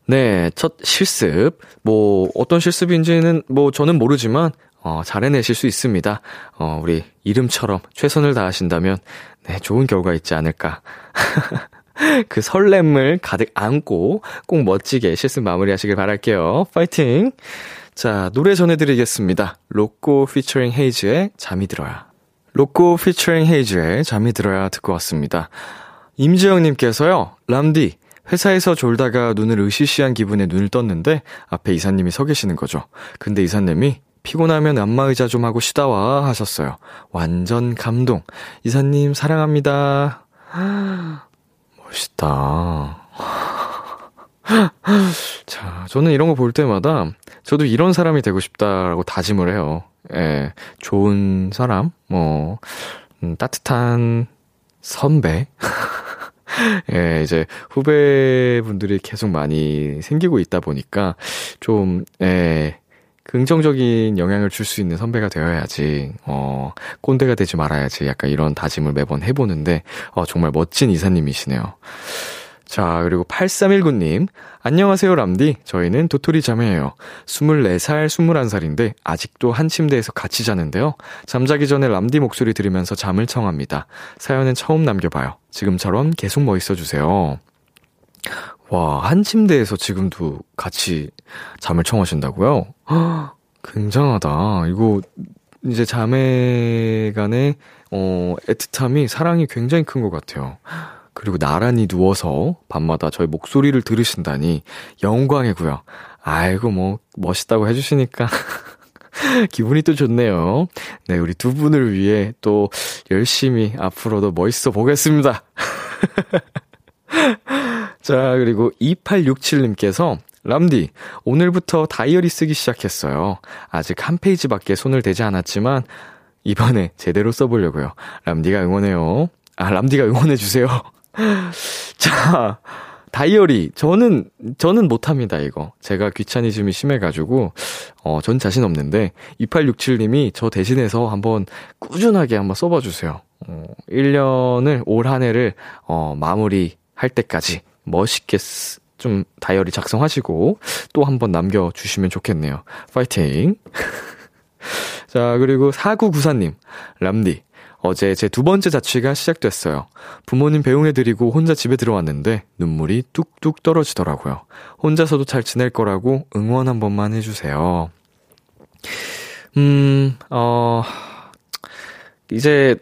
네, 첫 실습. 뭐, 어떤 실습인지는 뭐 저는 모르지만, 어, 잘 해내실 수 있습니다. 어, 우리 이름처럼 최선을 다하신다면, 네, 좋은 결과 있지 않을까. 그 설렘을 가득 안고 꼭 멋지게 실습 마무리 하시길 바랄게요. 파이팅! 자, 노래 전해드리겠습니다. 로꼬 피처링 헤이즈의 잠이 들어야. 로꼬 피처링 헤이즈의 잠이 들어야 듣고 왔습니다. 임지영님께서요, 람디, 회사에서 졸다가 눈을 으시시한 기분에 눈을 떴는데 앞에 이사님이 서 계시는 거죠. 근데 이사님이 피곤하면 안마의자 좀 하고 쉬다 와 하셨어요. 완전 감동. 이사님 사랑합니다. 멋있다. 자, 저는 이런 거 볼 때마다 저도 이런 사람이 되고 싶다라고 다짐을 해요. 예, 좋은 사람, 뭐, 음, 따뜻한 선배. 예, 이제 후배분들이 계속 많이 생기고 있다 보니까 좀, 예, 긍정적인 영향을 줄 수 있는 선배가 되어야지, 어, 꼰대가 되지 말아야지, 약간 이런 다짐을 매번 해보는데, 어, 정말 멋진 이사님이시네요. 자, 그리고 8319님. 안녕하세요, 람디. 저희는 도토리 자매예요. 24살, 21살인데, 아직도 한 침대에서 같이 자는데요. 잠자기 전에 람디 목소리 들으면서 잠을 청합니다. 사연은 처음 남겨봐요. 지금처럼 계속 멋있어주세요. 와, 한 침대에서 지금도 같이 잠을 청하신다고요? 굉장하다. 이거 이제 자매 간의, 어, 애틋함이, 사랑이 굉장히 큰 것 같아요. 그리고 나란히 누워서 밤마다 저희 목소리를 들으신다니 영광이고요. 아이고, 뭐, 멋있다고 해주시니까. 기분이 또 좋네요. 네, 우리 두 분을 위해 또 열심히 앞으로도 멋있어 보겠습니다. 자, 그리고 2867님께서 람디, 오늘부터 다이어리 쓰기 시작했어요. 아직 한 페이지밖에 손을 대지 않았지만, 이번에 제대로 써보려고요. 람디가 응원해요. 아, 람디가 응원해주세요. 자, 다이어리. 저는, 저는 못합니다, 이거. 제가 귀차니즘이 심해가지고, 어, 전 자신 없는데, 2867님이 저 대신해서 한번 꾸준하게 한번 써봐주세요. 어, 1년을, 올 한 해를, 어, 마무리 할 때까지 멋있게 쓰, 좀 다이어리 작성하시고, 또 한번 남겨주시면 좋겠네요. 파이팅! 자, 그리고 4994님, 람디. 어제 제 두 번째 자취가 시작됐어요. 부모님 배웅해드리고 혼자 집에 들어왔는데 눈물이 뚝뚝 떨어지더라고요. 혼자서도 잘 지낼 거라고 응원 한 번만 해주세요. 음, 어, 이제,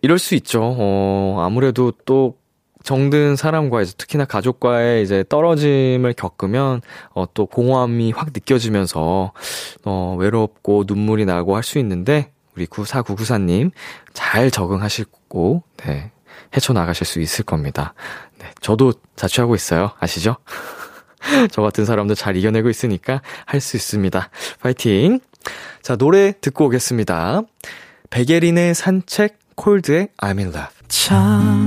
이럴 수 있죠. 어, 아무래도 또 정든 사람과 이제 특히나 가족과의 이제 떨어짐을 겪으면 어, 또 공허함이 확 느껴지면서 어, 외롭고 눈물이 나고 할 수 있는데 우리 9499사님 잘 적응하시고, 네, 헤쳐나가실 수 있을 겁니다. 네, 저도 자취하고 있어요. 아시죠? 저 같은 사람도 잘 이겨내고 있으니까 할 수 있습니다. 파이팅! 자, 노래 듣고 오겠습니다. 베게린의 산책, 콜드의 I'm in love. 참,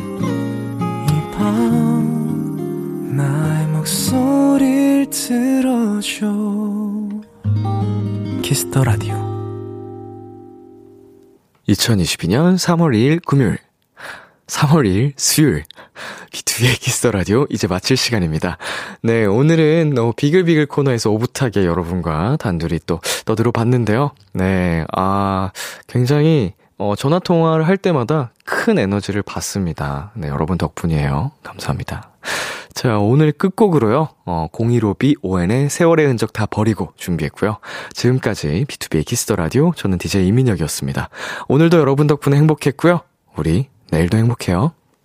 밤 나의 목소리를 들어줘 키스 더 라디오 2022년 3월 2일 금요일 3월 2일 수요일 비투비의 키스 더 라디오 이제 마칠 시간입니다. 네, 오늘은 어, 비글비글 코너에서 오붓하게 여러분과 단둘이 또 떠들어 봤는데요. 네, 아, 굉장히 어, 전화 통화를 할 때마다 큰 에너지를 받습니다. 네, 여러분 덕분이에요. 감사합니다. 자, 오늘 끝곡으로요, 어, 015B ON의 세월의 흔적 다 버리고 준비했고요. 지금까지 비투비의 키스 더 라디오, 저는 DJ 이민혁이었습니다. 오늘도 여러분 덕분에 행복했고요. 우리 내일도 행복해요.